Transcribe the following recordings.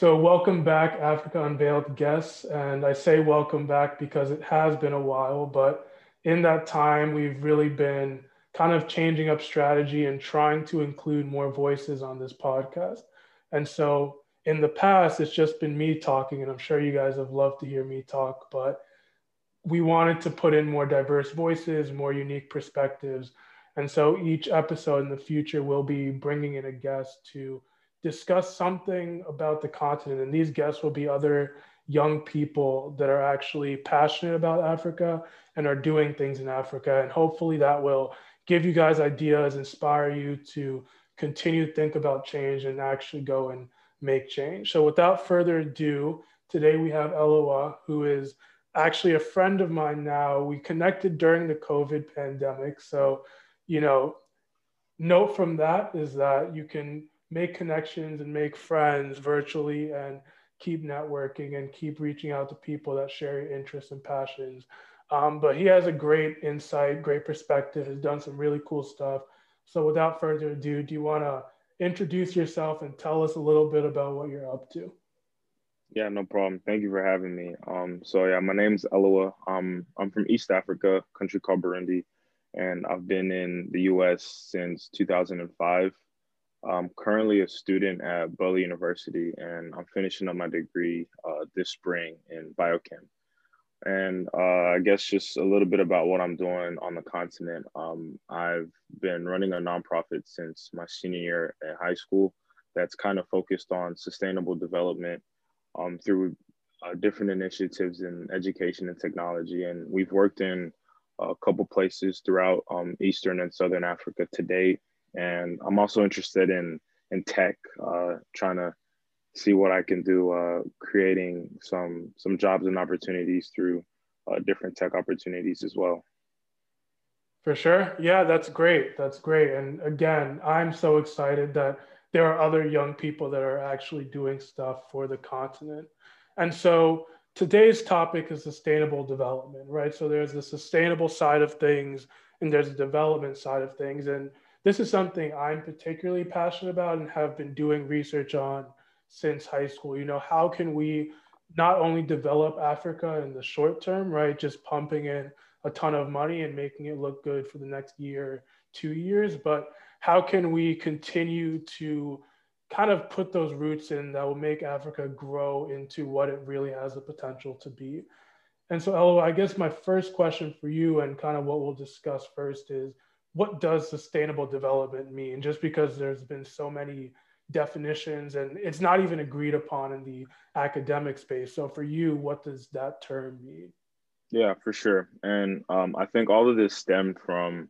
So, welcome back, Africa Unveiled guests. And I say welcome back because it has been a while, but in that time, we've really been kind of changing up strategy and trying to include more voices on this podcast. And so, in the past, it's just been me talking, and I'm sure you guys have loved to hear me talk, but we wanted to put in more diverse voices, more unique perspectives. And so, each episode in the future, we'll be bringing in a guest to discuss something about the continent. And these guests will be other young people that are actually passionate about Africa and are doing things in Africa. And hopefully that will give you guys ideas, inspire you to continue to think about change and actually go and make change. So without further ado, today we have Elowa, who is actually a friend of mine now. We connected during the COVID pandemic. So, you know, note from that is that you can make connections and make friends virtually and keep networking and keep reaching out to people that share your interests and passions. Um, but he has a great insight, great perspective, has done some really cool stuff. So without further ado, do you want to introduce yourself and tell us a little bit about what you're up to? Yeah, no problem. Thank you for having me. Um, so yeah, my name's Elowa. Um, I'm from East Africa, country called Burundi, and I've been in the U.S. since 2005. I'm currently a student at Butler University, and I'm finishing up my degree uh, this spring in biochem. And uh, I guess just a little bit about what I'm doing on the continent. Um, I've been running a nonprofit since my senior year at high school that's kind of focused on sustainable development um, through uh, different initiatives in education and technology. And we've worked in a couple places throughout um, Eastern and Southern Africa to date and I'm also interested in in tech, uh, trying to see what I can do, uh, creating some some jobs and opportunities through uh, different tech opportunities as well. For sure, yeah, that's great. That's great. And again, I'm so excited that there are other young people that are actually doing stuff for the continent. And so today's topic is sustainable development, right? So there's the sustainable side of things and there's the development side of things. And this is something I'm particularly passionate about and have been doing research on since high school. You know, how can we not only develop Africa in the short term, right? Just pumping in a ton of money and making it look good for the next year, two years, but how can we continue to kind of put those roots in that will make Africa grow into what it really has the potential to be? And so, Elo, I guess my first question for you and kind of what we'll discuss first is what does sustainable development mean? Just because there's been so many definitions and it's not even agreed upon in the academic space. So for you, what does that term mean? Yeah, for sure. And um, I think all of this stemmed from,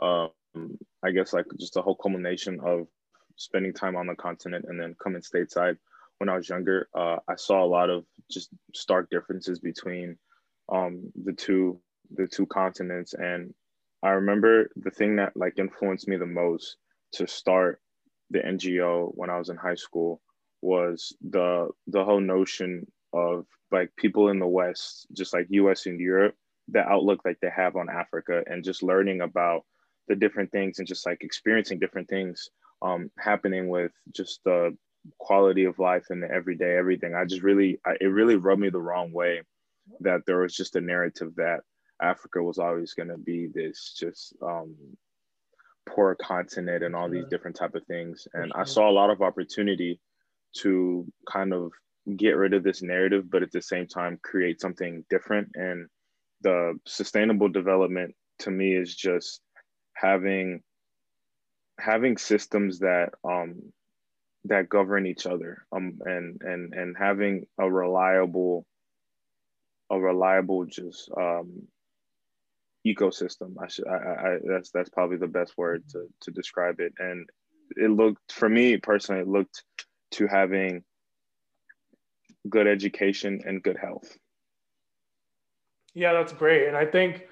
um, I guess, like just a whole culmination of spending time on the continent and then coming stateside. When I was younger, uh, I saw a lot of just stark differences between um, the two the two continents, and I remember the thing that like influenced me the most to start the NGO when I was in high school was the the whole notion of like people in the West, just like US and Europe, the outlook like they have on Africa and just learning about the different things and just like experiencing different things um, happening with just the quality of life and the everyday everything. I just really, I, it really rubbed me the wrong way that there was just a narrative that Africa was always going to be this just um, poor continent and all these different type of things. And I saw a lot of opportunity to kind of get rid of this narrative, but at the same time create something different. And the sustainable development to me is just having having systems that um, that govern each other um, and and and having a reliable a reliable just um, ecosystem. I should, I, I, that's that's probably the best word to to describe it. And it looked for me personally, it looked to having good education and good health. Yeah, that's great. And I think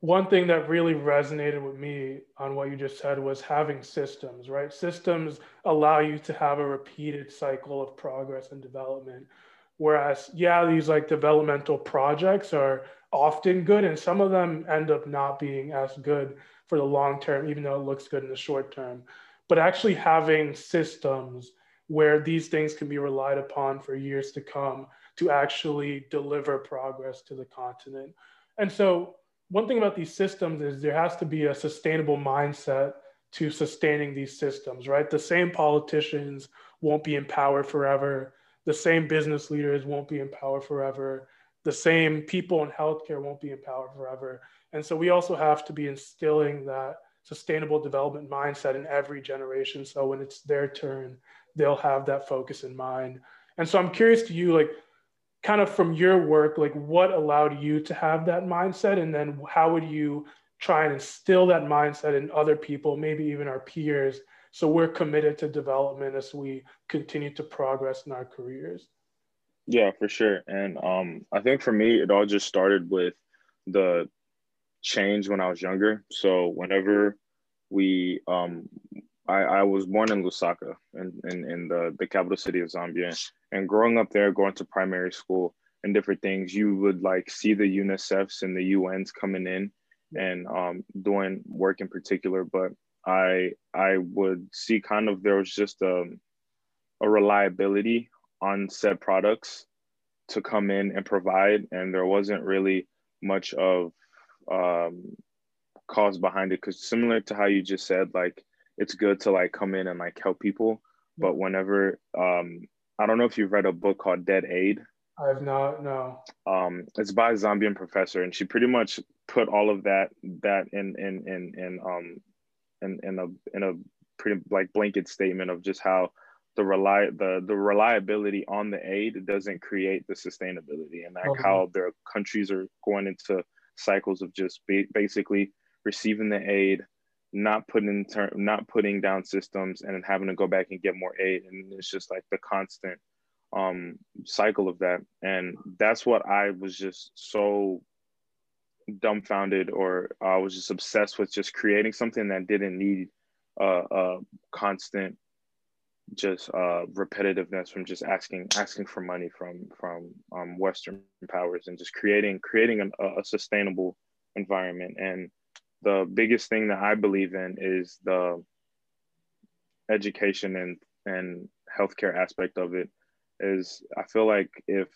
one thing that really resonated with me on what you just said was having systems, right? Systems allow you to have a repeated cycle of progress and development. Whereas, yeah, these like developmental projects are often good, and some of them end up not being as good for the long term, even though it looks good in the short term. But actually having systems where these things can be relied upon for years to come to actually deliver progress to the continent. And so, one thing about these systems is there has to be a sustainable mindset to sustaining these systems, right? The same politicians won't be in power forever. The same business leaders won't be in power forever. The same people in healthcare won't be in power forever. And so we also have to be instilling that sustainable development mindset in every generation. So when it's their turn, they'll have that focus in mind. And so I'm curious to you, like, kind of from your work, like, what allowed you to have that mindset? And then how would you try and instill that mindset in other people, maybe even our peers, so we're committed to development as we continue to progress in our careers? Yeah, for sure. And um, I think for me, it all just started with the change when I was younger. So whenever we, um, I, I was born in Lusaka, in, in, in the, the capital city of Zambia. And growing up there, going to primary school and different things, you would like see the UNICEFs and the UNs coming in and um, doing work in particular. But I I would see kind of there was just a, a reliability on said products to come in and provide, and there wasn't really much of um, cause behind it. Because similar to how you just said, like it's good to like come in and like help people, but whenever um, I don't know if you've read a book called Dead Aid. I have not. No. Um, it's by a Zambian professor, and she pretty much put all of that that in in in in um in in a in a pretty like blanket statement of just how the rely the the reliability on the aid doesn't create the sustainability and like okay. how their countries are going into cycles of just ba- basically receiving the aid not putting ter- not putting down systems and then having to go back and get more aid and it's just like the constant um, cycle of that and that's what i was just so dumbfounded or i was just obsessed with just creating something that didn't need uh, a constant just uh, repetitiveness from just asking asking for money from from um, western powers and just creating creating an, a sustainable environment. And the biggest thing that i believe in is the education and and healthcare aspect of it is I feel like if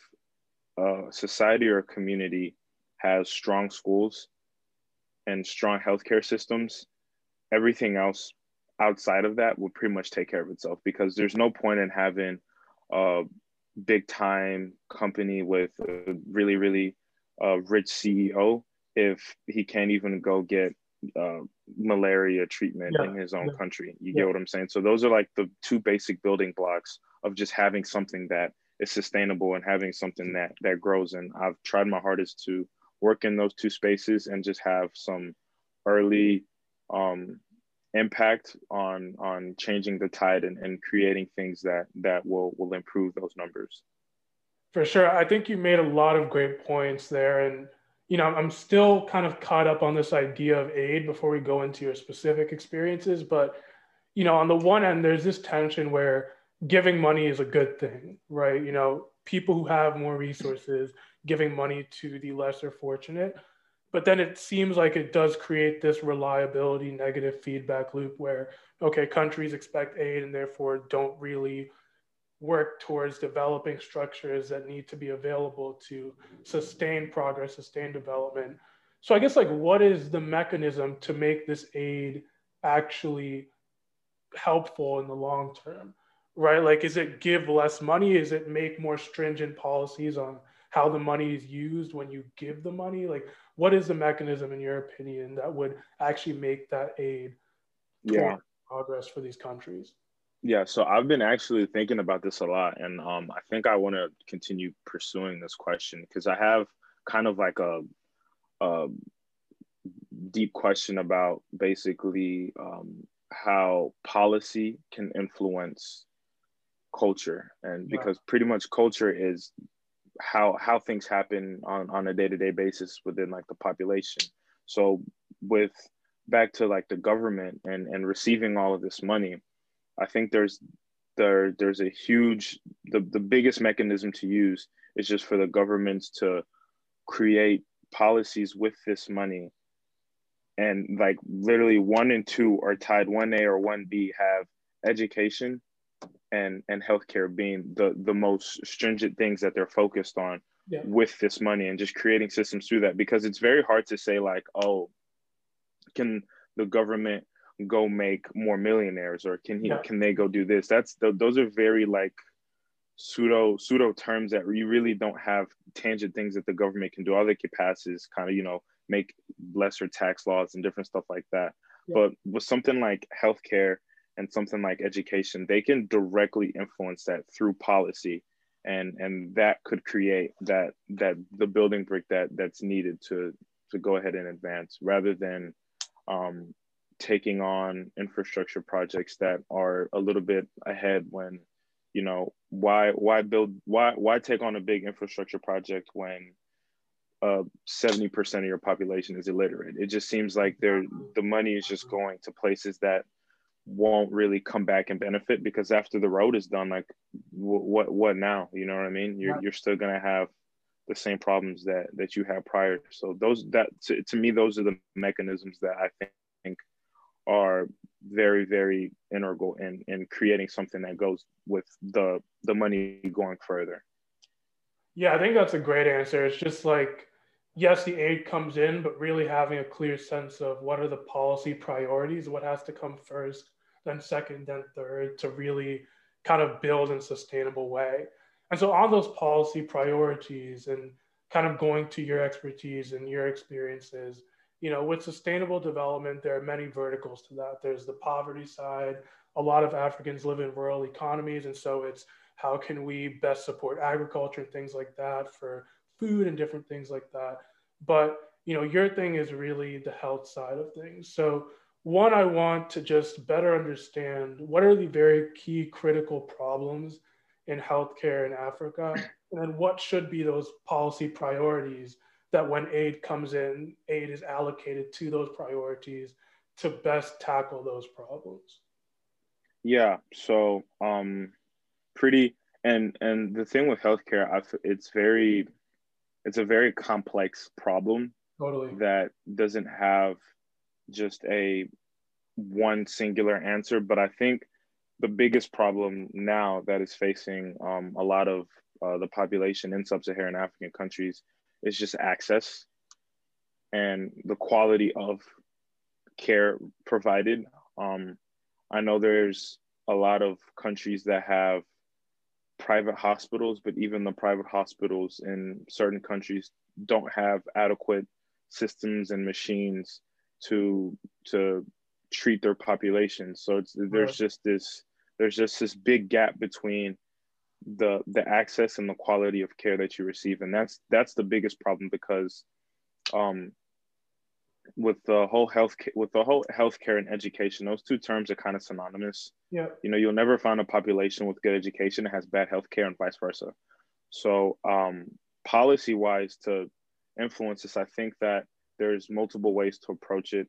a society or a community has strong schools and strong healthcare systems, everything else outside of that will pretty much take care of itself because there's no point in having a big time company with a really, really uh, rich CEO if he can't even go get uh, malaria treatment yeah. in his own yeah. country. You yeah. get what I'm saying? So those are like the two basic building blocks of just having something that is sustainable and having something that that grows. And I've tried my hardest to work in those two spaces and just have some early um, impact on on changing the tide and, and creating things that that will will improve those numbers. For sure, I think you made a lot of great points there, and you know I'm still kind of caught up on this idea of aid before we go into your specific experiences, but you know on the one end there's this tension where giving money is a good thing, right? You know, people who have more resources giving money to the lesser fortunate. But then it seems like it does create this reliability negative feedback loop where, okay, countries expect aid and therefore don't really work towards developing structures that need to be available to sustain progress, sustain development. So I guess like what is the mechanism to make this aid actually helpful in the long term? right? Like, is it give less money? Is it make more stringent policies on how the money is used when you give the money? Like, what is the mechanism, in your opinion, that would actually make that aid yeah. progress for these countries? Yeah, so I've been actually thinking about this a lot, and um, I think I want to continue pursuing this question because I have kind of like a, a deep question about basically um, how policy can influence culture and because pretty much culture is how how things happen on on a day-to-day basis within like the population. So with back to like the government and and receiving all of this money i think there's there there's a huge the, the biggest mechanism to use is just for the governments to create policies with this money. And like literally one and two are tied one a or one b have education and and healthcare being the the most stringent things that they're focused on yeah. with this money and just creating systems through that because it's very hard to say like oh can the government go make more millionaires or can he yeah. can they go do this that's the, those are very like pseudo pseudo terms that you really don't have tangent things that the government can do all they can pass is kind of you know make lesser tax laws and different stuff like that yeah. but with something like healthcare and something like education they can directly influence that through policy. And and that could create that that the building brick that that's needed to to go ahead and advance rather than um, taking on infrastructure projects that are a little bit ahead when you know why why build why why take on a big infrastructure project when uh, 70% of your population is illiterate? It just seems like there the money is just going to places that won't really come back and benefit because after the road is done like w- what what now? You know what i mean? You're, you're still going to have the same problems that that you had prior. So those that to, to me those are the mechanisms that i think are very very integral in in creating something that goes with the the money going further. Yeah i think that's a great answer. It's just like yes the aid comes in but really having a clear sense of what are the policy priorities what has to come first then second then third to really kind of build in a sustainable way and so on those policy priorities and kind of going to your expertise and your experiences you know, with sustainable development, there are many verticals to that. There's the poverty side. A lot of Africans live in rural economies. And so it's how can we best support agriculture and things like that for food and different things like that. But, you know, your thing is really the health side of things. So, one, I want to just better understand what are the very key critical problems in healthcare in Africa, and then what should be those policy priorities that when aid comes in, aid is allocated to those priorities to best tackle those problems. Yeah. So, um, pretty and and the thing with healthcare, I it's very, it's a very complex problem. Totally. That doesn't have just a one singular answer, but I think the biggest problem now that is facing um, a lot of uh, the population in sub-Saharan African countries is just access and the quality of care provided. Um, I know there's a lot of countries that have private hospitals, but even the private hospitals in certain countries don't have adequate systems and machines to to treat their population. So it's, there's just this there's just this big gap between the the access and the quality of care that you receive. And that's that's the biggest problem because um with the whole health with the whole healthcare and education those two terms are kind of synonymous. Yeah. You know you'll never find a population with good education that has bad healthcare and vice versa. So um policy wise to influence this i think that there's multiple ways to approach it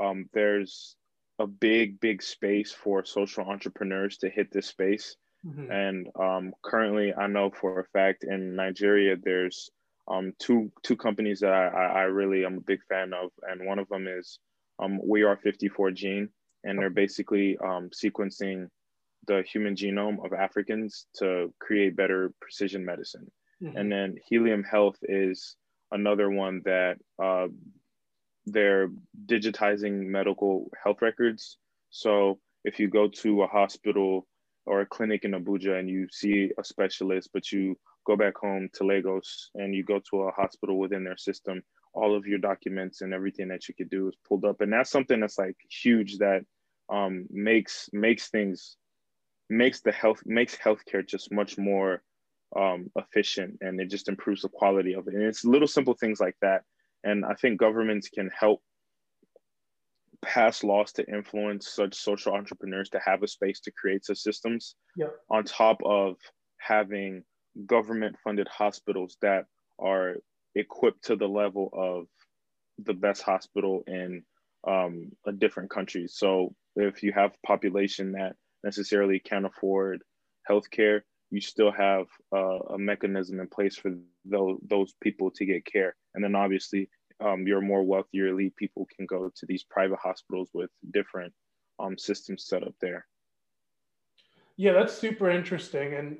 um there's a big big space for social entrepreneurs to hit this space Mm-hmm. And um, currently, I know for a fact in Nigeria, there's um, two two companies that I, I, I, really am a big fan of, and one of them is um, We Are 54gene, and they're basically um, sequencing the human genome of Africans to create better precision medicine. Mm-hmm. And then Helium Health is another one that uh, they're digitizing medical health records. So if you go to a hospital or a clinic in Abuja and you see a specialist, but you go back home to Lagos and you go to a hospital within their system, all of your documents and everything that you could do is pulled up. And that's something that's like huge that um, makes makes things makes the health makes healthcare just much more um, efficient and it just improves the quality of it. And it's little simple things like that. And I think governments can help pass laws to influence such social entrepreneurs to have a space to create such systems yep. on top of having government funded hospitals that are equipped to the level of the best hospital in um, a different country. So if you have a population that necessarily can't afford healthcare, you still have uh, a mechanism in place for those, those people to get care. And then obviously um, your more wealthier elite people can go to these private hospitals with different um, systems set up there. Yeah, that's super interesting. And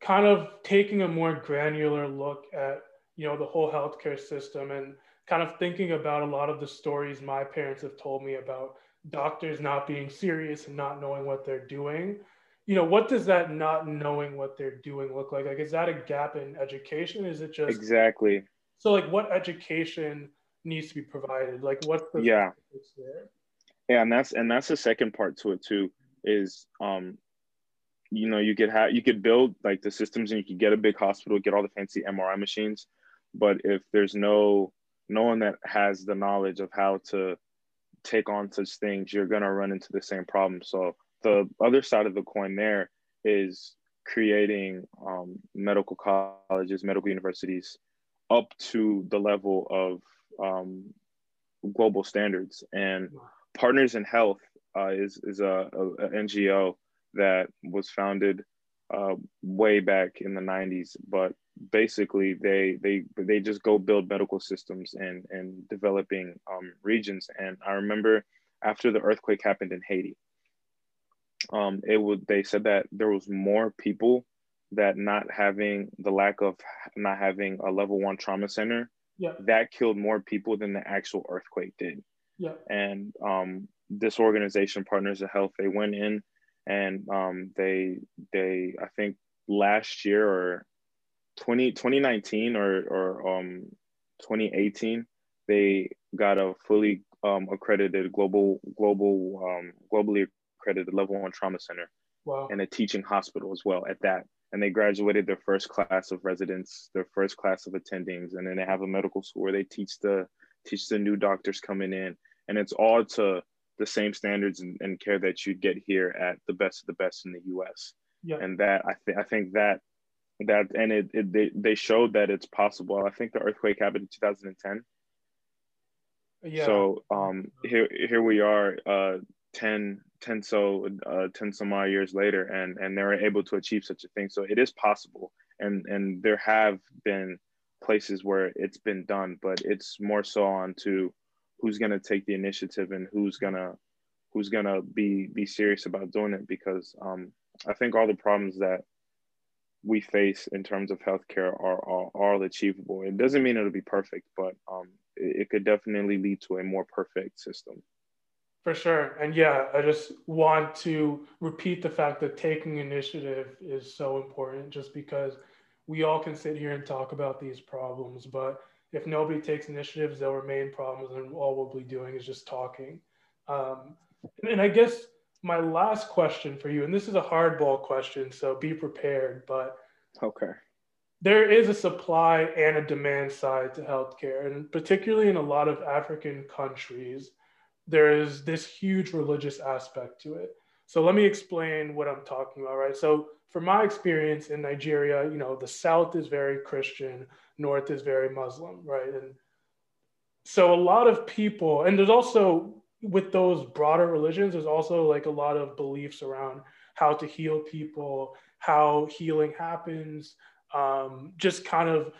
kind of taking a more granular look at, you know, the whole healthcare system and kind of thinking about a lot of the stories my parents have told me about doctors not being serious and not knowing what they're doing. You know, what does that not knowing what they're doing look like? Like, is that a gap in education? Is it just exactly? So, like, what education needs to be provided? Like, what's the yeah there? Yeah, and that's and that's the second part to it too. Is um, you know, you could have you could build like the systems and you could get a big hospital, get all the fancy MRI machines, but if there's no no one that has the knowledge of how to take on such things, you're gonna run into the same problem. So the other side of the coin there is creating um, medical colleges, medical universities up to the level of um, global standards. And Partners in Health uh, is is a, a, a, NGO that was founded uh, way back in the 90s, but basically they they they just go build medical systems in in developing um, regions. And I remember after the earthquake happened in Haiti, um, it would they said that there was more people that not having the lack of not having a level one trauma center yeah. that killed more people than the actual earthquake did yeah. and um, this organization partners of health they went in and um, they they i think last year or 20, 2019 or, or um, 2018 they got a fully um, accredited global global um, globally accredited level one trauma center wow. and a teaching hospital as well at that and they graduated their first class of residents, their first class of attendings, and then they have a medical school where they teach the teach the new doctors coming in, and it's all to the same standards and, and care that you get here at the best of the best in the U.S. Yeah. And that I think I think that that and it, it they, they showed that it's possible. I think the earthquake happened in 2010. Yeah. So um here here we are uh 10 10 so uh, 10 some odd years later and and they were able to achieve such a thing. So it is possible and and there have been places where it's been done but it's more so on to who's going to take the initiative and who's going to who's going to be be serious about doing it because um, i think all the problems that we face in terms of healthcare are, are, are all achievable. It doesn't mean it'll be perfect but um, it, it could definitely lead to a more perfect system for sure. And yeah, I just want to repeat the fact that taking initiative is so important just because we all can sit here and talk about these problems, but if nobody takes initiatives, they'll remain problems, and all we'll be doing is just talking. Um, and I guess my last question for you, and this is a hardball question, so be prepared, but okay. There is a supply and a demand side to healthcare, and particularly in a lot of African countries, there is this huge religious aspect to it. So let me explain what I'm talking about, right? So from my experience in Nigeria, you know, the South is very Christian, North is very Muslim, right? And so a lot of people, and there's also with those broader religions, there's also like a lot of beliefs around how to heal people, how healing happens, um, just kind of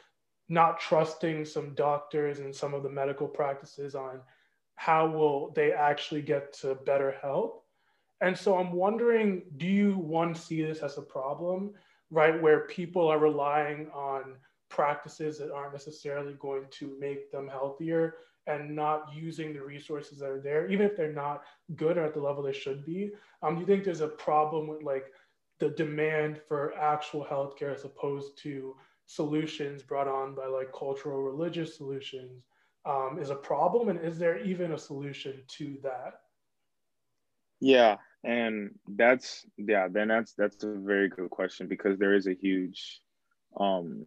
not trusting some doctors and some of the medical practices on how will they actually get to better health? And so I'm wondering, do you one see this as a problem, right? Where people are relying on practices that aren't necessarily going to make them healthier and not using the resources that are there, even if they're not good or at the level they should be. Um, do you think there's a problem with like the demand for actual healthcare as opposed to solutions brought on by like cultural religious solutions um, is a problem and is there even a solution to that? Yeah and that's yeah then that's that's a very good question because there is a huge um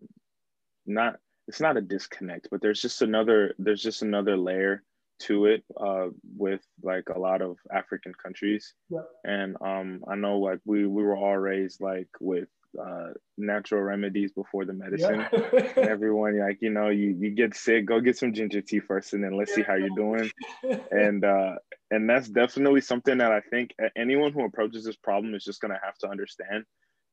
not it's not a disconnect but there's just another there's just another layer to it uh with like a lot of african countries and um i know like we we were all raised like with uh, natural remedies before the medicine. Everyone, like you know, you you get sick, go get some ginger tea first, and then let's see how you're doing. And uh, and that's definitely something that I think anyone who approaches this problem is just gonna have to understand,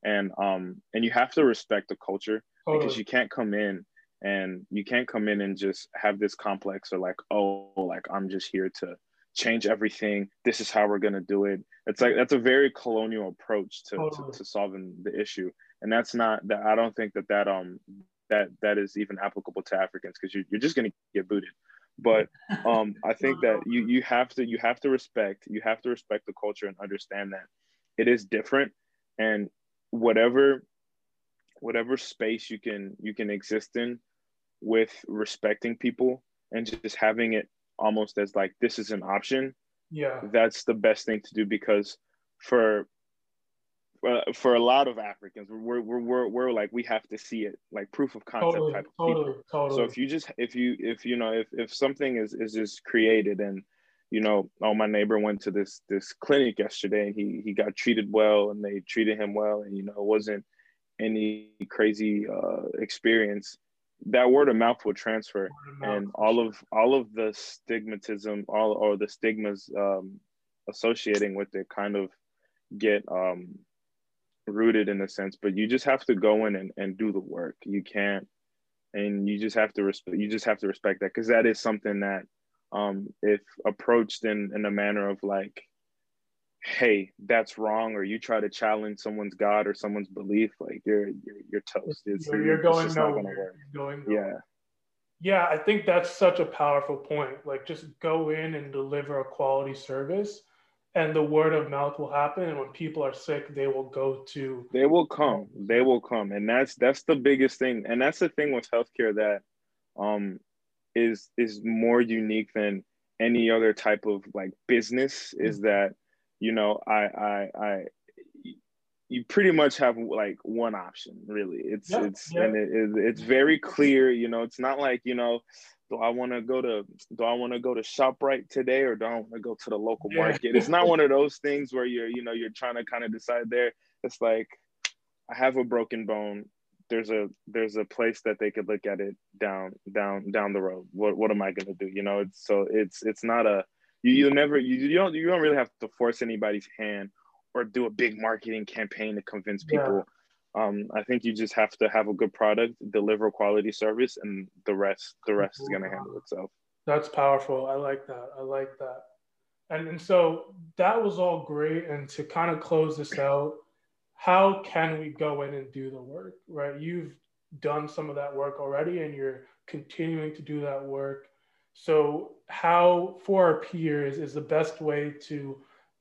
and um and you have to respect the culture totally. because you can't come in and you can't come in and just have this complex or like oh like I'm just here to change everything. This is how we're gonna do it. It's like that's a very colonial approach to, totally. to, to solving the issue, and that's not that. I don't think that that um that that is even applicable to Africans because you're, you're just gonna get booted. But um, I think that you you have to you have to respect you have to respect the culture and understand that it is different, and whatever whatever space you can you can exist in with respecting people and just having it almost as like this is an option yeah that's the best thing to do because for uh, for a lot of Africans, we're, we're, we're, we're like, we have to see it like proof of concept totally, type of totally, people. Totally. So if you just, if you, if, you know, if, if something is, is just created and, you know, oh, my neighbor went to this, this clinic yesterday and he, he got treated well and they treated him well. And, you know, it wasn't any crazy uh, experience that word of mouth will transfer mouth, and all of all of the stigmatism all or the stigmas um, associating with it kind of get um, rooted in a sense but you just have to go in and, and do the work. You can't and you just have to respect you just have to respect that because that is something that um, if approached in in a manner of like hey that's wrong or you try to challenge someone's god or someone's belief like you're you're, you're toast it's, you're, you're going nowhere. you're going nowhere. yeah yeah i think that's such a powerful point. Like just go in and deliver a quality service and the word of mouth will happen and when people are sick they will go to they will come. They will come. And that's that's the biggest thing. And that's the thing with healthcare that um is is more unique than any other type of like business is mm-hmm. that you know i i i you pretty much have like one option really it's yeah, it's yeah. and it, it, it's very clear you know it's not like you know do I want to go to do I want to go to ShopRite today or do I want to go to the local yeah. market? It's not one of those things where you're you know you're trying to kind of decide there. It's like I have a broken bone. There's a there's a place that they could look at it down down down the road. What what am I gonna do? You know, it's so it's it's not a you you never you, you don't you don't really have to force anybody's hand or do a big marketing campaign to convince people. Yeah um, I think you just have to have a good product, deliver quality service, and the rest the rest is going to handle itself. That's powerful. I like that. I like that. And and so that was all great. And to kind of close this out, how can we go in and do the work? Right? You've done some of that work already, and you're continuing to do that work. So how for our peers is the best way to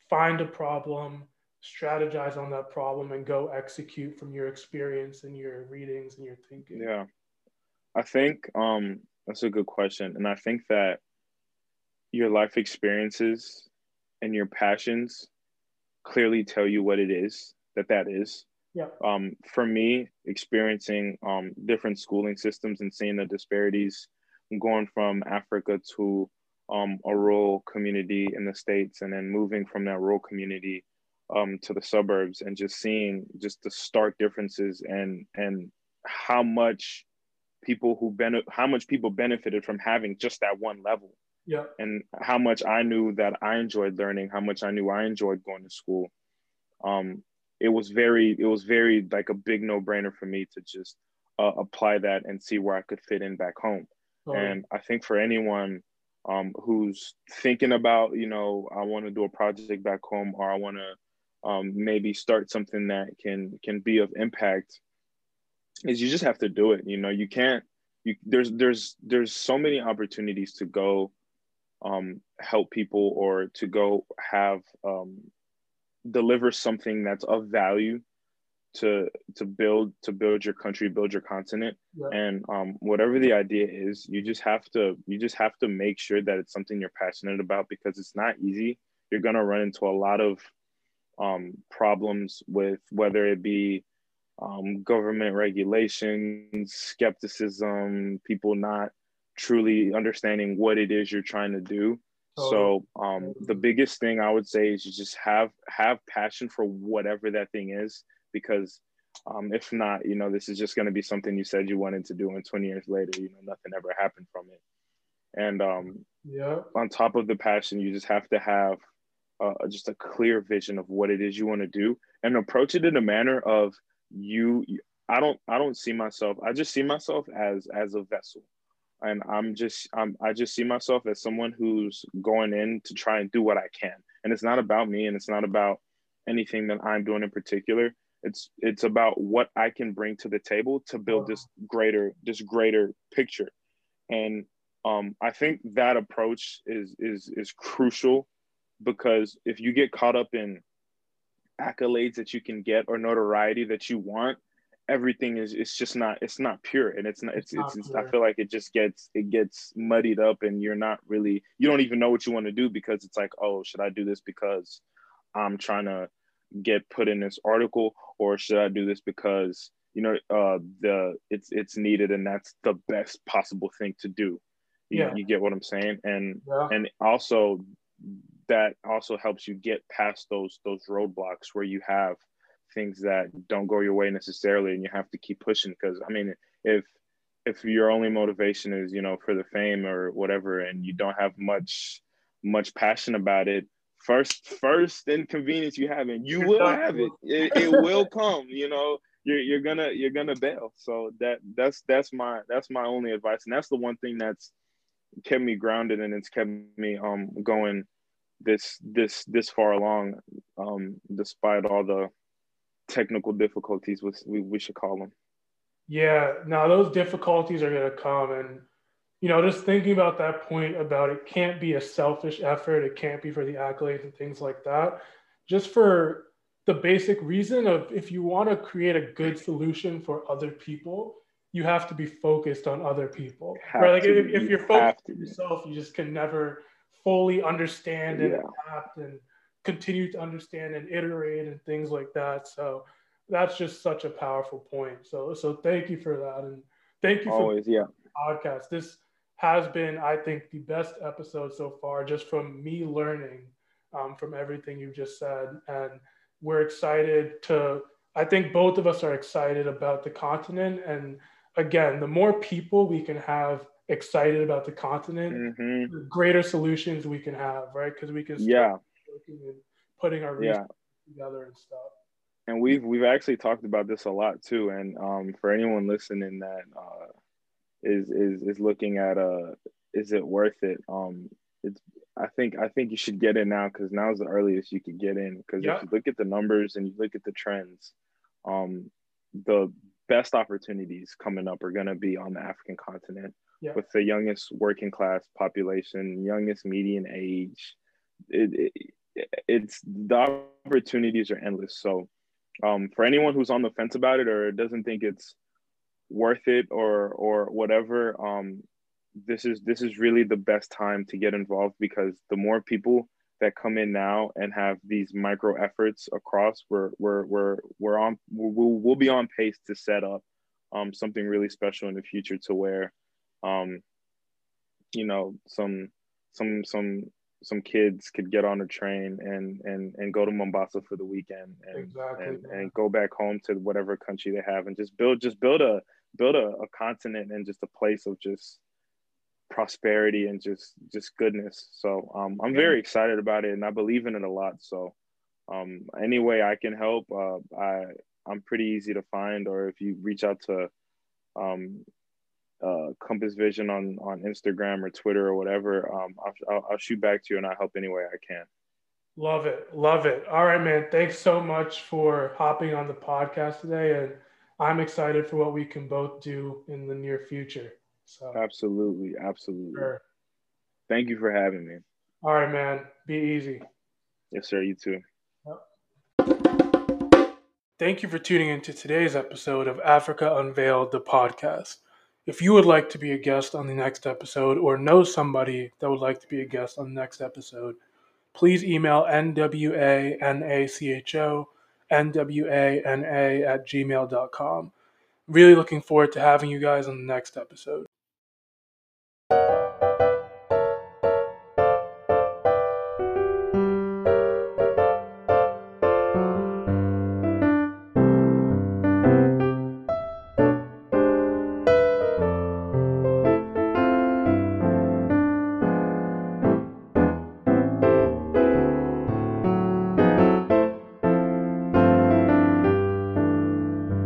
find a problem strategize on that problem and go execute from your experience and your readings and your thinking? Yeah. I think um, that's a good question. And I think that your life experiences and your passions clearly tell you what it is that that is. Yeah. Um, for me, experiencing um, different schooling systems and seeing the disparities, going from Africa to um, a rural community in the States and then moving from that rural community um, to the suburbs and just seeing just the stark differences and and how much people who benefit how much people benefited from having just that one level. Yeah. And how much i knew that i enjoyed learning how much i knew i enjoyed going to school. Um it was very it was very like a big no-brainer for me to just uh, apply that and see where i could fit in back home and i think for anyone um, who's thinking about you know i want to do a project back home or i want to um, maybe start something that can can be of impact is you just have to do it. You know you can't you there's there's there's so many opportunities to go um, help people or to go have um, deliver something that's of value to to build to build your country build your continent. Yeah. and um, whatever the idea is you just have to you just have to make sure that it's something you're passionate about because it's not easy. You're going to run into a lot of um, problems with whether it be um, government regulations, skepticism, people not truly understanding what it is you're trying to do. So um, the biggest thing I would say is you just have have passion for whatever that thing is, because um, if not, you know, this is just going to be something you said you wanted to do, and 20 years later, you know, nothing ever happened from it. And um, yeah, on top of the passion, you just have to have uh, just a clear vision of what it is you want to do and approach it in a manner of you i don't i don't see myself i just see myself as as a vessel and I'm just I'm I just see myself as someone who's going in to try and do what I can. And it's not about me and it's not about anything that I'm doing in particular. It's it's about what I can bring to the table to build this greater this greater picture. And um, I think that approach is is is crucial because if you get caught up in accolades that you can get or notoriety that you want, everything is it's just not it's not pure and it's not it's it's, it's, it's I feel like it just gets it gets muddied up and you're not really you don't even know what you want to do because it's like oh should I do this because I'm trying to get put in this article or should I do this because you know uh the it's it's needed and that's the best possible thing to do you, yeah. you get what I'm saying and yeah. and also that also helps you get past those those roadblocks where you have things that don't go your way necessarily and you have to keep pushing because i mean if if your only motivation is you know for the fame or whatever and you don't have much much passion about it first first inconvenience you have and you will have it. It, it will come you know. You're, you're gonna you're gonna bail. So that that's that's my that's my only advice. And that's the one thing that's kept me grounded and it's kept me um going this this this far along um despite all the technical difficulties we, we should call them. Yeah now those difficulties are going to come and you know just thinking about that point about it can't be a selfish effort it can't be for the accolades and things like that just for the basic reason of if you want to create a good solution for other people you have to be focused on other people right like if, if, you're focused on yourself you just can never fully understand and yeah. adapt and continue to understand and iterate and things like that. So that's just such a powerful point. So so thank you for that and thank you always for yeah podcast. This has been I think the best episode so far, just from me learning um, from everything you've just said, and we're excited to. I think both of us are excited about the continent, and again, the more people we can have excited about the continent, mm-hmm. the greater solutions we can have, right? Because we can yeah and putting our yeah. together and stuff. And we've we've actually talked about this a lot too. And um, for anyone listening that uh, is is is looking at uh, is it worth it? Um, it's I think I think you should get in now because now is the earliest you could get in. Because yeah. if you look at the numbers and you look at the trends, um, the best opportunities coming up are going to be on the African continent yeah. with the youngest working class population, youngest median age. It, it, it's the opportunities are endless. So, um, for anyone who's on the fence about it or doesn't think it's worth it or or whatever, um, this is this is really the best time to get involved because the more people that come in now and have these micro efforts across, we're we're we're we're on we'll, we'll be on pace to set up um, something really special in the future to where um, you know, some some some some kids could get on a train and and and go to Mombasa for the weekend and exactly, and, and go back home to whatever country they have and just build just build a build a, a continent and just a place of just prosperity and just just goodness. So um, I'm very excited about it and I believe in it a lot. So um, any way I can help, uh, I I'm pretty easy to find. Or if you reach out to um, uh, Compass Vision on on Instagram or Twitter or whatever, um, I'll, I'll, I'll shoot back to you and I help any way I can. Love it, love it. All right, man. Thanks so much for hopping on the podcast today, and I'm excited for what we can both do in the near future. So absolutely, absolutely. Sure. Thank you for having me. All right, man. Be easy. Yes, sir. You too. Thank you for tuning into today's episode of Africa Unveiled, the podcast. If you would like to be a guest on the next episode or know somebody that would like to be a guest on the next episode, please email nwanacho, nwana at gmail.com. Really looking forward to having you guys on the next episode.